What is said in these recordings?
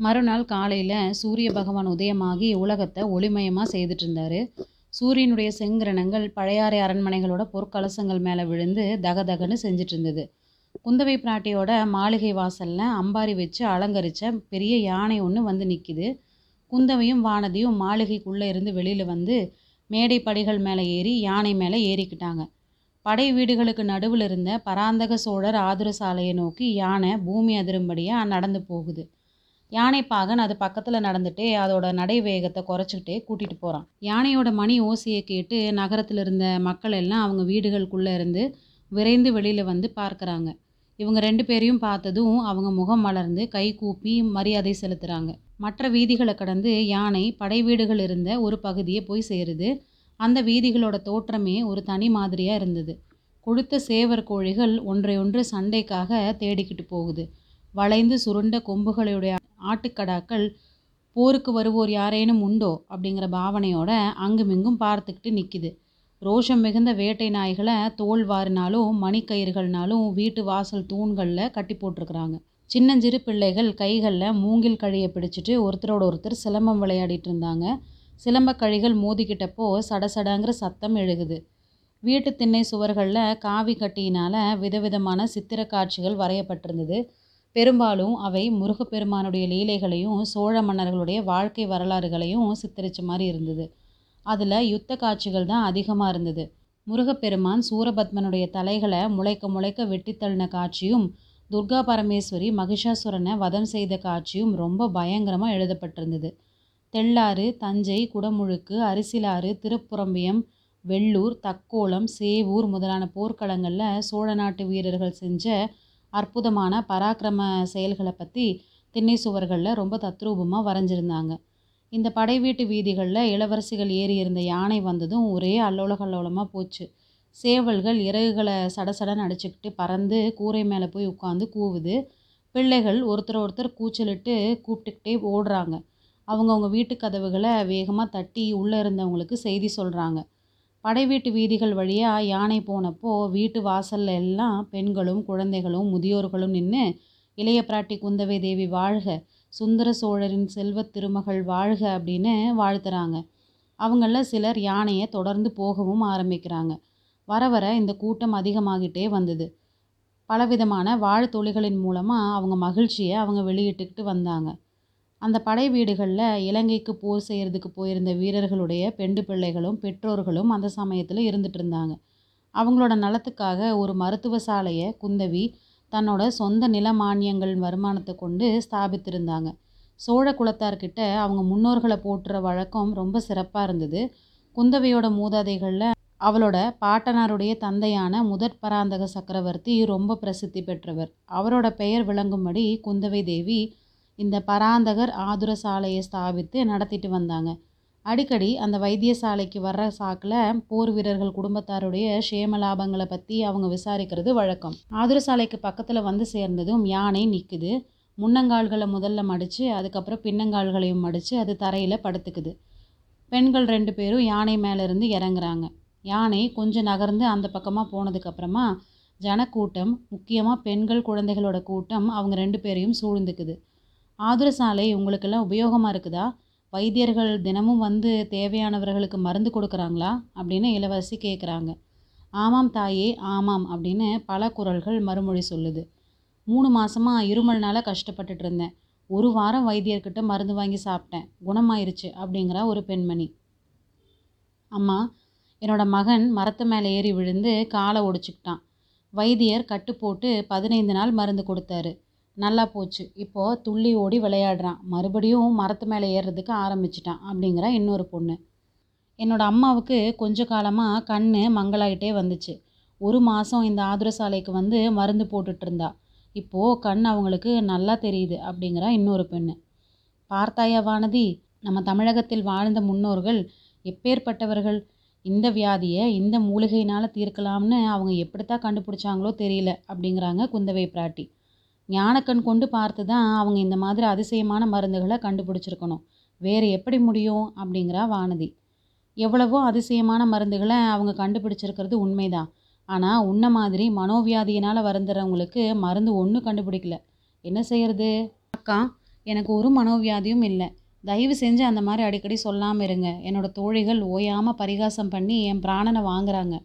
மறுநாள் காலையில் சூரிய பகவான் உதயமாகி உலகத்தை ஒளிமயமாக செய்துட்டு இருந்தார் சூரியனுடைய செங்கிரணங்கள் பழையாறை அரண்மனைகளோட பொற்கலசங்கள் மேலே விழுந்து தகதகன்னு செஞ்சிட்டு இருந்தது குந்தவை பிராட்டியோட மாளிகை வாசலில் அம்பாரி வச்சு அலங்கரித்த பெரிய யானை ஒன்று வந்து நிற்கிது குந்தவையும் வானதியும் மாளிகைக்குள்ளே இருந்து வெளியில் வந்து மேடை படிகள் மேலே ஏறி யானை மேலே ஏறிக்கிட்டாங்க. படை வீடுகளுக்கு நடுவில் இருந்த பராந்தக சோழர் ஆதுர சாலையை நோக்கி யானை பூமி அதிரும்படியாக நடந்து போகுது. யானை பாகன் அது பக்கத்தில் நடந்துட்டு அதோட நடை வேகத்தை குறைச்சிக்கிட்டே கூட்டிகிட்டு போகிறான் யானையோட மணி ஓசையை கேட்டு நகரத்தில் இருந்த மக்கள் எல்லாம் அவங்க வீடுகளுக்குள்ளே இருந்து விரைந்து வெளியில் வந்து பார்க்குறாங்க. இவங்க ரெண்டு பேரையும் பார்த்ததும் அவங்க முகம் மலர்ந்து கை கூப்பி மரியாதை செலுத்துகிறாங்க மற்ற வீதிகளை கடந்து யானை படை வீடுகள் இருந்த ஒரு பகுதியை போய் சேருது. அந்த வீதிகளோட தோற்றமே ஒரு தனி மாதிரியாக இருந்தது. கொழுத்த சேவர் கோழிகள் ஒன்றையொன்று சண்டைக்காக தேடிக்கிட்டு போகுது. வளைந்து சுருண்ட கொம்புகளுடைய ஆட்டுக்கடாக்கள் போருக்கு வருவோர் யாரேனும் உண்டோ? அப்படிங்கிற பாவனையோட அங்குமிங்கும் பார்த்துக்கிட்டு நிற்கிது ரோஷம் மிகுந்த வேட்டை நாய்களை தோல் வாரினாலும் மணிக்கயிறுகள்னாலும் வீட்டு வாசல் தூண்களில் கட்டி போட்டிருக்கிறாங்க. சின்னஞ்சிறு பிள்ளைகள் கைகளில் மூங்கில் கழியை பிடிச்சிட்டு ஒருத்தரோட ஒருத்தர் சிலம்பம் விளையாடிட்டு இருந்தாங்க. சிலம்ப கழிகள் மோதிக்கிட்டப்போ சடசடங்கிற சத்தம் எழுகுது. வீட்டு திண்ணை சுவர்களில் காவி கட்டியினால் விதவிதமான சித்திர காட்சிகள் வரையப்பட்டிருந்தது. பெரும்பாலும் அவை முருகப்பெருமானுடைய லீலைகளையும் சோழ மன்னர்களுடைய வாழ்க்கை வரலாறுகளையும் சித்தரித்த மாதிரி இருந்தது. அதில் யுத்த காட்சிகள் தான் அதிகமாக இருந்தது. முருகப்பெருமான் சூரபத்மனுடைய தலைகளை முளைக்க முளைக்க வெட்டித்தள்ளின காட்சியும் துர்கா பரமேஸ்வரி மகிஷாசுரனை வதம் செய்த காட்சியும் ரொம்ப பயங்கரமாக எழுதப்பட்டிருந்தது. தெள்ளாறு தஞ்சை குடமுழுக்கு அரிசிலாறு திருப்புறம்பியம் வெள்ளூர் தக்கோலம் சேவூர் முதலான போர்க்களங்களில் சோழ நாட்டு வீரர்கள் செஞ்ச அற்புதமான பராக்கிரம செயல்களை பற்றி திண்ணை சுவர்களில் ரொம்ப தத்ரூபமாக வரைஞ்சிருந்தாங்க. இந்த படை வீட்டு வீதிகளில் இளவரசிகள் ஏறி இருந்த யானை வந்ததும் ஒரே அல்லோலகல்லோலமாக போச்சு. சேவல்கள் இறகுகளை சடசடன்னு அடிச்சுக்கிட்டு பறந்து கூரை மேலே போய் உட்காந்து கூவுது. பிள்ளைகள் ஒருத்தர் ஒருத்தர் கூச்சலிட்டு கூப்பிட்டுக்கிட்டே ஓடுறாங்க. அவங்கவுங்க வீட்டு கதவுகளை வேகமாக தட்டி உள்ளே இருந்தவங்களுக்கு செய்தி சொல்கிறாங்க படை வீட்டு வீதிகள் வழியாக யானை போனப்போ வீட்டு வாசல்ல எல்லாம் பெண்களும் குழந்தைகளும் முதியோர்களும் நின்று இளைய பிராட்டி குந்தவை தேவி வாழ்க சுந்தர சோழரின் செல்வத் திருமகள் வாழ்க அப்படின்னு வாழ்த்துறாங்க. அவங்களில் சிலர் யானையை தொடர்ந்து போகவும் ஆரம்பிக்கிறாங்க. வர வர இந்த கூட்டம் அதிகமாகிட்டே வந்தது. பலவிதமான வாழ்த்தொழிகளின் மூலமாக அவங்க மகிழ்ச்சியை அவங்க வெளியிட்டுக்கிட்டு வந்தாங்க. அந்த படை வீடுகளில் இலங்கைக்கு போர் செய்கிறதுக்கு போயிருந்த வீரர்களுடைய பெண்டு பிள்ளைகளும் பெற்றோர்களும் அந்த சமயத்தில் இருந்துட்டு இருந்தாங்க. அவங்களோட நலத்துக்காக ஒரு மருத்துவ சாலையை குந்தவி தன்னோட சொந்த நில மானியங்கள் வருமானத்தை கொண்டு ஸ்தாபித்திருந்தாங்க. சோழ குலத்தார்கிட்ட அவங்க முன்னோர்களை போட்டுற வழக்கம் ரொம்ப சிறப்பாக இருந்தது. குந்தவையோட மூதாதைகளில் அவளோட பாட்டனாருடைய தந்தையான முதற் பராந்தக சக்கரவர்த்தி ரொம்ப பிரசித்தி பெற்றவர். அவரோட பெயர் விளங்கும்படி குந்தவை தேவி இந்த பராந்தகர் ஆதுர சாலையை ஸ்தாபித்து நடத்திட்டு வந்தாங்க. அடிக்கடி அந்த வைத்தியசாலைக்கு வர்ற சாக்கில் போர் வீரர்கள் குடும்பத்தாருடைய சேம லாபங்களை பற்றி அவங்க விசாரிக்கிறது வழக்கம். ஆதுர சாலைக்கு பக்கத்தில் வந்து சேர்ந்ததும் யானை நிற்குது முன்னங்கால்களை முதல்ல மடித்து அதுக்கப்புறம் பின்னங்கால்களையும் மடித்து அது தரையில் படுத்துக்குது. பெண்கள் ரெண்டு பேரும் யானை மேலேருந்து இறங்குறாங்க. யானை கொஞ்சம் நகர்ந்து அந்த பக்கமாக போனதுக்கப்புறமா ஜனக்கூட்டம் முக்கியமாக பெண்கள் குழந்தைகளோட கூட்டம் அவங்க ரெண்டு பேரையும் சூழ்ந்துக்குது. ஆதுர சாலை உங்களுக்கெல்லாம் உபயோகமாக இருக்குதா? வைத்தியர்கள் தினமும் வந்து தேவையானவர்களுக்கு மருந்து கொடுக்குறாங்களா? அப்படின்னு இளவரசி கேட்குறாங்க ஆமாம் தாயே ஆமாம் அப்படின்னு பல குரல்கள் மறுமொழி சொல்லுது. மூணு மாதமாக இருமல்னால் கஷ்டப்பட்டுட்டு இருந்தேன். ஒரு வாரம் வைத்தியர்கிட்ட மருந்து வாங்கி சாப்பிட்டேன். குணமாயிருச்சு அப்படிங்கிற ஒரு பெண்மணி. அம்மா என்னோட மகன் மரத்து மேலே ஏறி விழுந்து காலை ஒடிச்சுக்கிட்டான். வைத்தியர் கட்டு போட்டு பதினைந்து நாள் மருந்து கொடுத்தாரு. நல்லா போச்சு. இப்போது துள்ளி ஓடி விளையாடுறான். மறுபடியும் மரத்து மேலே ஏறுறதுக்கு ஆரம்பிச்சிட்டான் அப்படிங்கிற இன்னொரு பொண்ணு. என்னோட அம்மாவுக்கு கொஞ்ச காலமாக கண் மங்களாகிட்டே வந்துச்சு. ஒரு மாதம் இந்த ஆதுர சாலைக்கு வந்து மருந்து போட்டுட்டு இருந்தா. இப்போது கண் அவங்களுக்கு நல்லா தெரியுது அப்படிங்கிற இன்னொரு பெண்ணு. பார்த்தாயா வானதி நம்ம தமிழகத்தில் வாழ்ந்த முன்னோர்கள் எப்பேற்பட்டவர்கள்? இந்த வியாதியை இந்த மூலிகையினால் தீர்க்கலாம்னு அவங்க எப்படித்தான் கண்டுபிடிச்சாங்களோ தெரியல அப்படிங்கிறாங்க குந்தவை பிராட்டி. ஞானக்கண் கொண்டு பார்த்து தான் அவங்க இந்த மாதிரி அதிசயமான மருந்துகளை கண்டுபிடிச்சிருக்கணும். வேறு எப்படி முடியும் அப்படிங்கிறா வானதி. எவ்வளவோ அதிசயமான மருந்துகளை அவங்க கண்டுபிடிச்சிருக்கிறது உண்மைதான். ஆனால் உன்ன மாதிரி மனோவியாதியினால் வருந்துறவங்களுக்கு மருந்து ஒன்றும் கண்டுபிடிக்கல. என்ன செய்யறது? அக்கா எனக்கு ஒரு மனோவியாதியும் இல்லை. தயவு செஞ்சு அந்த மாதிரி அடிக்கடி சொல்லாமல் இருங்க. என்னோடய தோழிகள் ஓயாமல் பரிகாசம் பண்ணி என் பிராணனை வாங்குறாங்க.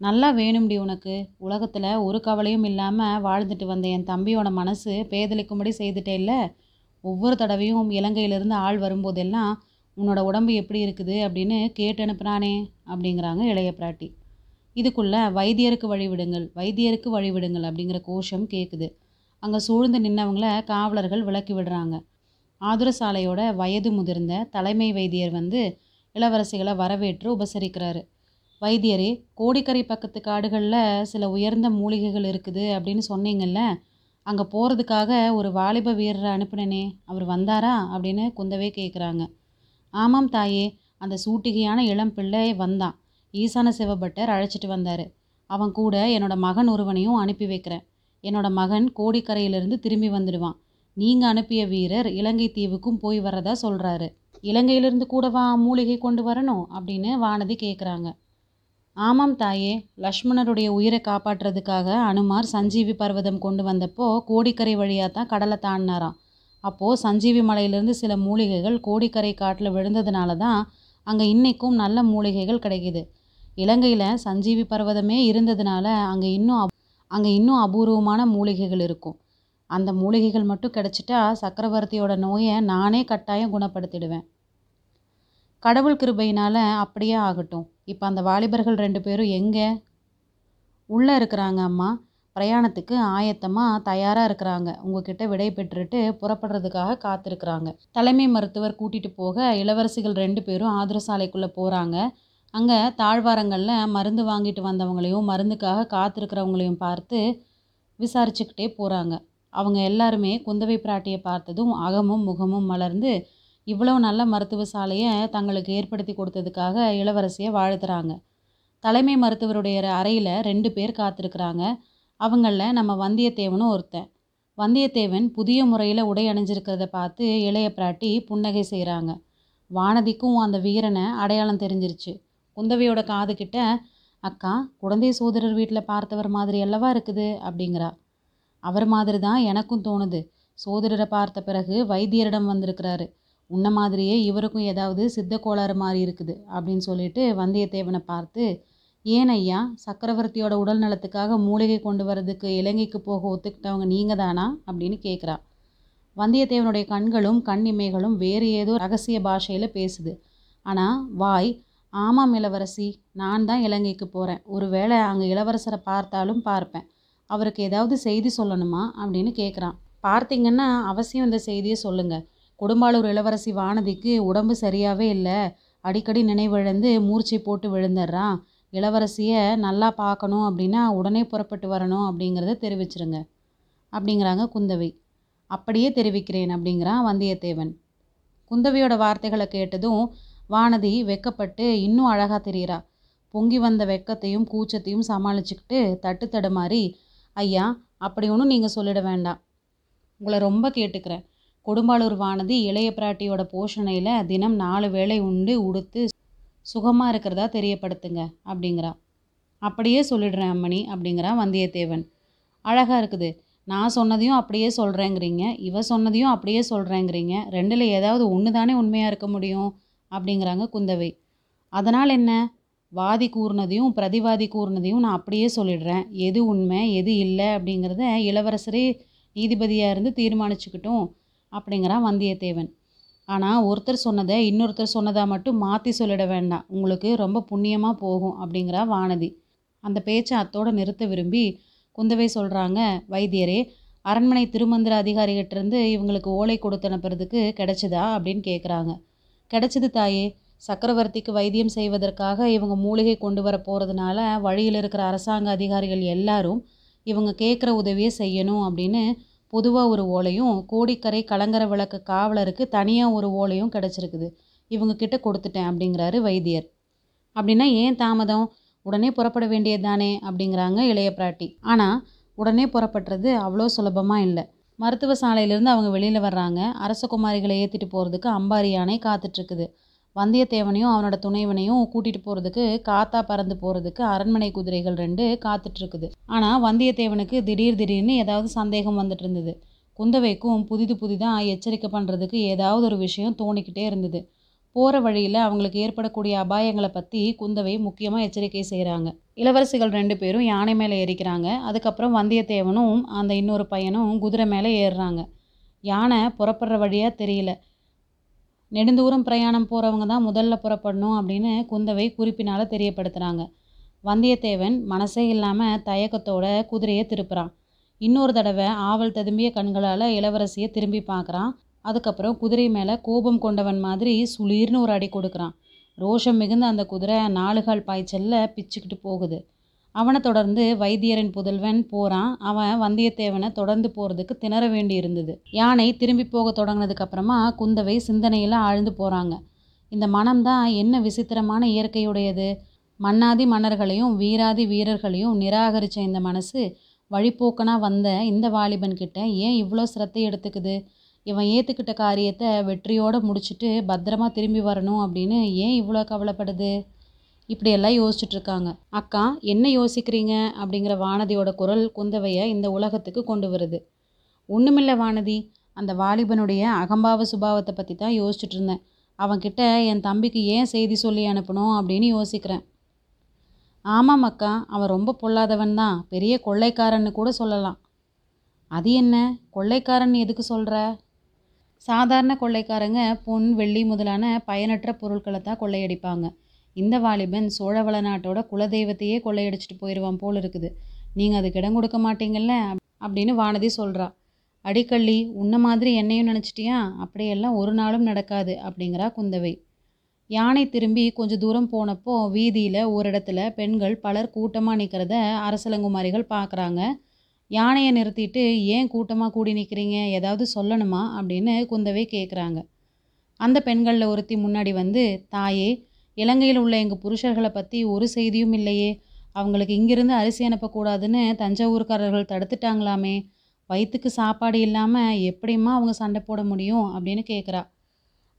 நல்லா வேணும்டி உனக்கு. உலகத்தில் ஒரு கவலையும் இல்லாமல் வாழ்ந்துட்டு வந்த என் தம்பியோட மனசு பேதலிக்கும்படி செய்துட்டே இல்லை? ஒவ்வொரு தடவையும் இலங்கையிலிருந்து ஆள் வரும்போதெல்லாம் உன்னோட உடம்பு எப்படி இருக்குது அப்படின்னு கேட்டு அனுப்புனானே அப்படிங்கிறாங்க இளைய பிராட்டி. இதுக்குள்ளே வைத்தியருக்கு வழிவிடுங்கள் வைத்தியருக்கு வழிவிடுங்கள் அப்படிங்கிற கோஷம் கேட்குது அங்கே சூழ்ந்து நின்னவங்கள காவலர்கள் விளக்கி விடுறாங்க. ஆதுரசாலையோட வயது முதிர்ந்த தலைமை வைத்தியர் வந்து இளவரசிகளை வரவேற்று உபசரிக்கிறாரு. வைத்தியரே கோடிக்கரை பக்கத்து காடுகளில் சில உயர்ந்த மூலிகைகள் இருக்குது அப்படின்னு சொன்னீங்கல்ல அங்கே போகிறதுக்காக ஒரு வாலிப வீரரை அனுப்புனனே அவர் வந்தாரா அப்படின்னு குந்தவே கேட்குறாங்க ஆமாம் தாயே அந்த சூட்டிகையான இளம் பிள்ளை வந்தான். ஈசான சிவபட்டர் அழைச்சிட்டு வந்தார். அவன் கூட என்னோட மகன் ஒருவனையும் அனுப்பி வைக்கிறேன். என்னோட மகன் கோடிக்கரையிலிருந்து திரும்பி வந்துடுவான். நீங்கள் அனுப்பிய வீரர் இலங்கை தீவுக்கும் போய் வரதா சொல்கிறாரு இலங்கையிலிருந்து கூடவா மூலிகை கொண்டு வரணும் அப்படின்னு வானதி கேட்குறாங்க ஆமாம் தாயே லக்ஷ்மணருடைய உயிரை காப்பாற்றுறதுக்காக அனுமார் சஞ்சீவி பர்வதம் கொண்டு வந்தப்போ கோடிக்கரை வழியாக தான் கடலை தாண்டினாராம். அப்போது சஞ்சீவி மலையிலேருந்து சில மூலிகைகள் கோடிக்கரை காட்டில் விழுந்ததுனால தான் அங்கே இன்றைக்கும் நல்ல மூலிகைகள் கிடைக்குது. இலங்கையில் சஞ்சீவி பர்வதமே இருந்ததுனால அங்கே இன்னும் அப் அங்கே இன்னும் அபூர்வமான மூலிகைகள் இருக்கும். அந்த மூலிகைகள் மட்டும் கிடச்சிட்டா சக்கரவர்த்தியோட நோயை நானே கட்டாயம் குணப்படுத்திடுவேன். கடவுள் கிருபையினால் அப்படியே ஆகட்டும். இப்போ அந்த வாலிபர்கள் ரெண்டு பேரும் எங்கே? உள்ளே இருக்கிறாங்க அம்மா. பிரயாணத்துக்கு ஆயத்தமாக தயாராக இருக்கிறாங்க. உங்ககிட்ட விடை பெற்றுட்டு புறப்படுறதுக்காக காத்திருக்கிறாங்க. தலைமை மருத்துவர் கூட்டிகிட்டு போக இளவரசிகள் ரெண்டு பேரும் ஆதரசாலைக்குள்ளே போகிறாங்க அங்கே தாழ்வாரங்களில் மருந்து வாங்கிட்டு வந்தவங்களையும் மருந்துக்காக காத்திருக்கிறவங்களையும் பார்த்து விசாரிச்சுக்கிட்டே போகிறாங்க அவங்க எல்லாருமே குந்தவை பிராட்டியை பார்த்ததும் அகமும் முகமும் மலர்ந்து இவ்வளோ நல்ல மருத்துவ சாலையை தங்களுக்கு ஏற்படுத்தி கொடுத்ததுக்காக இளவரசியை வாழ்த்துறாங்க. தலைமை மருத்துவருடைய அறையில் ரெண்டு பேர் காத்திருக்கிறாங்க. அவங்களில் நம்ம வந்தியத்தேவனும் ஒருத்தன். வந்தியத்தேவன் புதிய முறையில் உடை அணிஞ்சிருக்கிறத பார்த்து இளைய பிராட்டி புன்னகை செய்கிறாங்க வானதிக்கும் அந்த வீரனை அடையாளம் தெரிஞ்சிருச்சு. குந்தவையோட காது கிட்ட அக்கா குழந்தை சோதரர் வீட்டில் பார்த்தவர் மாதிரி அல்லவா இருக்குது? அப்படிங்கிறா. அவர் மாதிரி தான் எனக்கும் தோணுது. சோதரரை பார்த்த பிறகு வைத்தியரிடம் வந்திருக்கிறாரு. உன்ன மாதிரியே இவருக்கும் ஏதாவது சித்த கோளாறு மாதிரி இருக்குது அப்படின்னு சொல்லிட்டு வந்தியத்தேவனை பார்த்து ஏன் ஐயா சக்கரவர்த்தியோட உடல் நலத்துக்காக மூலிகை கொண்டு வரதுக்கு இலங்கைக்கு போக ஒத்துக்கிட்டவங்க நீங்கள் தானா? அப்படின்னு கேட்குறா வந்தியத்தேவனுடைய கண்களும் கண் இமைகளும் வேறு ஏதோ ரகசிய பாஷையில் பேசுது. ஆனால் வாய் ஆமாம் இளவரசி நான் தான் இலங்கைக்கு போகிறேன் ஒருவேளை அங்கே இளவரசரை பார்த்தாலும் பார்ப்பேன். அவருக்கு ஏதாவது செய்தி சொல்லணுமா? அப்படின்னு கேட்குறான் பார்த்தீங்கன்னா அவசியம் இந்த செய்தியை சொல்லுங்கள் கொடும்பாளூர் இளவரசி வானதிக்கு உடம்பு சரியாகவே இல்லை. அடிக்கடி நினைவிழந்து மூர்ச்சை போட்டு விழுந்துடுறான் இளவரசியை நல்லா பார்க்கணும் அப்படின்னா உடனே புறப்பட்டு வரணும் அப்படிங்கிறத தெரிவிச்சிருங்க. அப்படிங்கிறாங்க குந்தவை. அப்படியே தெரிவிக்கிறேன் அப்படிங்கிறான் வந்தியத்தேவன். குந்தவையோட வார்த்தைகளை கேட்டதும் வானதி வெக்கப்பட்டு இன்னும் அழகாக தெரிகிறா பொங்கி வந்த வெக்கத்தையும் கூச்சத்தையும் சமாளிச்சுக்கிட்டு தட்டு தடுமாறி ஐயா அப்படி ஒன்றும் நீங்கள் சொல்லிட வேண்டாம். உங்களை ரொம்ப கேட்டுக்கிறேன். கொடும்பாளூர்வானது இளைய பிராட்டியோட போஷணையில் தினம் நாலு வேளை உண்டு உடுத்து சுகமாக இருக்கிறதா தெரியப்படுத்துங்க அப்படிங்கிறா. அப்படியே சொல்லிடுறேன் அம்மணி அப்படிங்கிறான் வந்தியத்தேவன். அழகாக இருக்குது. நான் சொன்னதையும் அப்படியே சொல்கிறேங்கிறீங்க இவ சொன்னதையும் அப்படியே சொல்கிறேங்கிறீங்க ரெண்டில் ஏதாவது ஒன்று தானே உண்மையாக இருக்க முடியும் அப்படிங்கிறாங்க குந்தவை. அதனால் என்ன? வாதி கூறுனதையும் பிரதிவாதி கூறுனதையும் நான் அப்படியே சொல்லிடுறேன். எது உண்மை எது இல்லை அப்படிங்கிறத இளவரசரே நீதிபதியாக இருந்து தீர்மானிச்சுக்கிட்டும். அப்படிங்கிறான் வந்தியத்தேவன். ஆனால் ஒருத்தர் சொன்னதை இன்னொருத்தர் சொன்னதாக மட்டும் மாற்றி சொல்லிட வேண்டாம். உங்களுக்கு ரொம்ப புண்ணியமாக போகும் அப்படிங்கிறா வானதி. அந்த பேச்சை அத்தோடு நிறுத்த விரும்பி குந்தவை சொல்கிறாங்க வைத்தியரே அரண்மனை திருமந்திர அதிகாரிகிட்டேருந்து இவங்களுக்கு ஓலை கொடுத்து அனுப்புறதுக்கு கிடைச்சதா? அப்படின்னு கேட்குறாங்க கிடைச்சது தாயே. சக்கரவர்த்திக்கு வைத்தியம் செய்வதற்காக இவங்க மூலிகை கொண்டு வர போகிறதுனால வழியில் இருக்கிற அரசாங்க அதிகாரிகள் எல்லாரும் இவங்க கேட்குற உதவியை செய்யணும் அப்படின்னு பொதுவாக ஒரு ஓலையும் கோடிக்கரை கலங்கர விளக்கு காவலருக்கு தனியாக ஒரு ஓலையும் கிடச்சிருக்குது. இவங்க கிட்ட கொடுத்துட்டேன் அப்படிங்கிறாரு வைத்தியர். அப்படின்னா ஏன் தாமதம்? உடனே புறப்பட வேண்டியது தானே அப்படிங்கிறாங்க இளைய பிராட்டி. ஆனால் உடனே புறப்படுறது அவ்வளோ சுலபமாக இல்லை. மருத்துவ சாலையிலேருந்து அவங்க வெளியில் வர்றாங்க. அரச குமாரிகளை ஏற்றிட்டு போகிறதுக்கு அம்பாரி யானை காத்துட்ருக்குது வந்தியத்தேவனையும் அவனோட துணைவனையும் கூட்டிகிட்டு போகிறதுக்கு காத்தா பறந்து போகிறதுக்கு அரண்மனை குதிரைகள் ரெண்டு காத்துட்ருக்குது ஆனால் வந்தியத்தேவனுக்கு திடீர் திடீர்னு ஏதாவது சந்தேகம் வந்துட்டு இருந்தது. குந்தவைக்கும் புதிது புதிதாக எச்சரிக்கை பண்ணுறதுக்கு ஏதாவது ஒரு விஷயம் தோணிக்கிட்டே இருந்தது. போகிற வழியில் அவங்களுக்கு ஏற்படக்கூடிய அபாயங்களை பற்றி குந்தவை முக்கியமாக எச்சரிக்கை செய்கிறாங்க இளவரசிகள் ரெண்டு பேரும் யானை மேலே ஏறிக்கிறாங்க. அதுக்கப்புறம் வந்தியத்தேவனும் அந்த இன்னொரு பையனும் குதிரை மேலே ஏறுறாங்க. யானை புறப்படுற வழியாக தெரியல. நெடுந்தூரம் பிரயாணம் போகிறவங்க தான் முதல்ல புறப்படணும் அப்படின்னு குந்தவை குறிப்பினால் தெரியப்படுத்துகிறாங்க வந்தியத்தேவன் மனசே இல்லாமல் தயக்கத்தோட குதிரையை திருப்புறான். இன்னொரு தடவை ஆவல் ததும்பிய கண்களால் இளவரசியை திரும்பி பார்க்குறான். அதுக்கப்புறம் குதிரை மேலே கோபம் கொண்டவன் மாதிரி சுளீர்னு ஒரு அடி கொடுக்குறான். ரோஷம் மிகுந்த அந்த குதிரை நாலுகால் பாய்ச்சலில் பிச்சுக்கிட்டு போகுது. அவனை தொடர்ந்து வைத்தியரின் புதல்வன் போகிறான் அவன் வந்தியத்தேவனை தொடர்ந்து போகிறதுக்கு திணற வேண்டி இருந்தது. யானை திரும்பி போக தொடங்கினதுக்கப்புறமா குந்தவை சிந்தனையில் ஆழ்ந்து போகிறாங்க இந்த மனம்தான் என்ன விசித்திரமான இயற்கையுடையது. மன்னாதி மன்னர்களையும் வீராதி வீரர்களையும் நிராகரித்த இந்த மனசு வழிப்போக்கனாக வந்த இந்த வாலிபன் கிட்ட ஏன் இவ்வளோ சிரத்தை எடுத்துக்குது? இவன் ஏற்றுக்கிட்ட காரியத்தை வெற்றியோடு முடிச்சுட்டு பத்திரமா திரும்பி வரணும் அப்படின்னு ஏன் இவ்வளோ கவலைப்படுது? இப்படியெல்லாம் யோசிச்சுட்டு இருக்காங்க அக்கா என்ன யோசிக்கிறீங்க? அப்படிங்கிற வானதியோட குரல் குந்தவையை இந்த உலகத்துக்கு கொண்டு வருது. ஒன்றுமில்ல வானதி அந்த வாலிபனுடைய அகம்பாவ சுபாவத்தை பற்றி தான் யோசிச்சுட்டு இருந்தேன் அவன்கிட்ட என் தம்பிக்கு ஏன் செய்தி சொல்லி அனுப்பணும் அப்படின்னு யோசிக்கிறேன். ஆமாம் அக்கா அவன் ரொம்ப பொல்லாதவன் தான். பெரிய கொள்ளைக்காரன்னு கூட சொல்லலாம். அது என்ன? கொள்ளைக்காரன் எதுக்கு சொல்கிற சாதாரண கொள்ளைக்காரங்க பொன் வெள்ளி முதலான பயனற்ற பொருட்களை தான் கொள்ளையடிப்பாங்க. இந்த வாலிபன் சோழவள நாட்டோட குலதெய்வத்தையே கொள்ளையடிச்சிட்டு போயிடுவான் போல் இருக்குது. நீங்கள் அதுக்கு இடம் கொடுக்க மாட்டீங்கல்ல? அப்படின்னு வானதி சொல்கிறா அடிக்கள்ளி உன்ன மாதிரி என்னையும் நினச்சிட்டியா? அப்படியெல்லாம் ஒரு நாளும் நடக்காது அப்படிங்கிறா குந்தவை. யானை திரும்பி கொஞ்சம் தூரம் போனப்போ வீதியில் ஒரு இடத்துல பெண்கள் பலர் கூட்டமாக நிற்கிறத அரசலங்குமாரிகள் பார்க்குறாங்க யானையை நிறுத்திட்டு ஏன் கூட்டமாக கூடி நிற்கிறீங்க ஏதாவது சொல்லணுமா? அப்படின்னு குந்தவை கேட்குறாங்க அந்த பெண்களில் ஒருத்தி முன்னாடி வந்து தாயே இலங்கையில் உள்ள எங்கள் புருஷர்களை பற்றி ஒரு செய்தியும் இல்லையே. அவங்களுக்கு இங்கிருந்து அரிசி அனுப்பக்கூடாதுன்னு தஞ்சாவூர்காரர்கள் தடுத்துட்டாங்களாமே. வயிற்றுக்கு சாப்பாடு இல்லாமல் எப்படிம்மா அவங்க சண்டை போட முடியும் அப்படின்னு கேட்குறா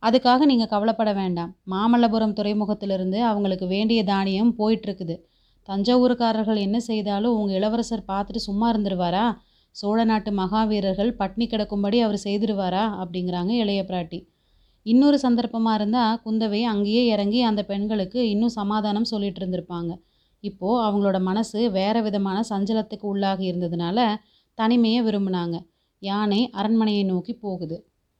அதுக்காக நீங்கள் கவலைப்பட வேண்டாம். மாமல்லபுரம் துறைமுகத்திலிருந்து அவங்களுக்கு வேண்டிய தானியம் போயிட்டுருக்குது. தஞ்சாவூர்காரர்கள் என்ன செய்தாலும் உங்கள் இளவரசர் பார்த்துட்டு சும்மா இருந்துருவாரா? சோழ நாட்டு மகாவீரர்கள் பட்னி கிடக்கும்படி அவர் செய்திருவாரா? அப்படிங்கிறாங்க இளைய பிராட்டி. இன்னொரு சந்தர்ப்பமாக இருந்தால் குந்தவை அங்கேயே இறங்கி அந்த பெண்களுக்கு இன்னும் சமாதானம் சொல்லிட்டு இருந்திருப்பாங்க. இப்போது அவங்களோட மனசு வேறு விதமான சஞ்சலத்துக்கு உள்ளாகி இருந்ததுனால தனிமையை விரும்பினாங்க. யானை அரண்மனையை நோக்கி போகுது.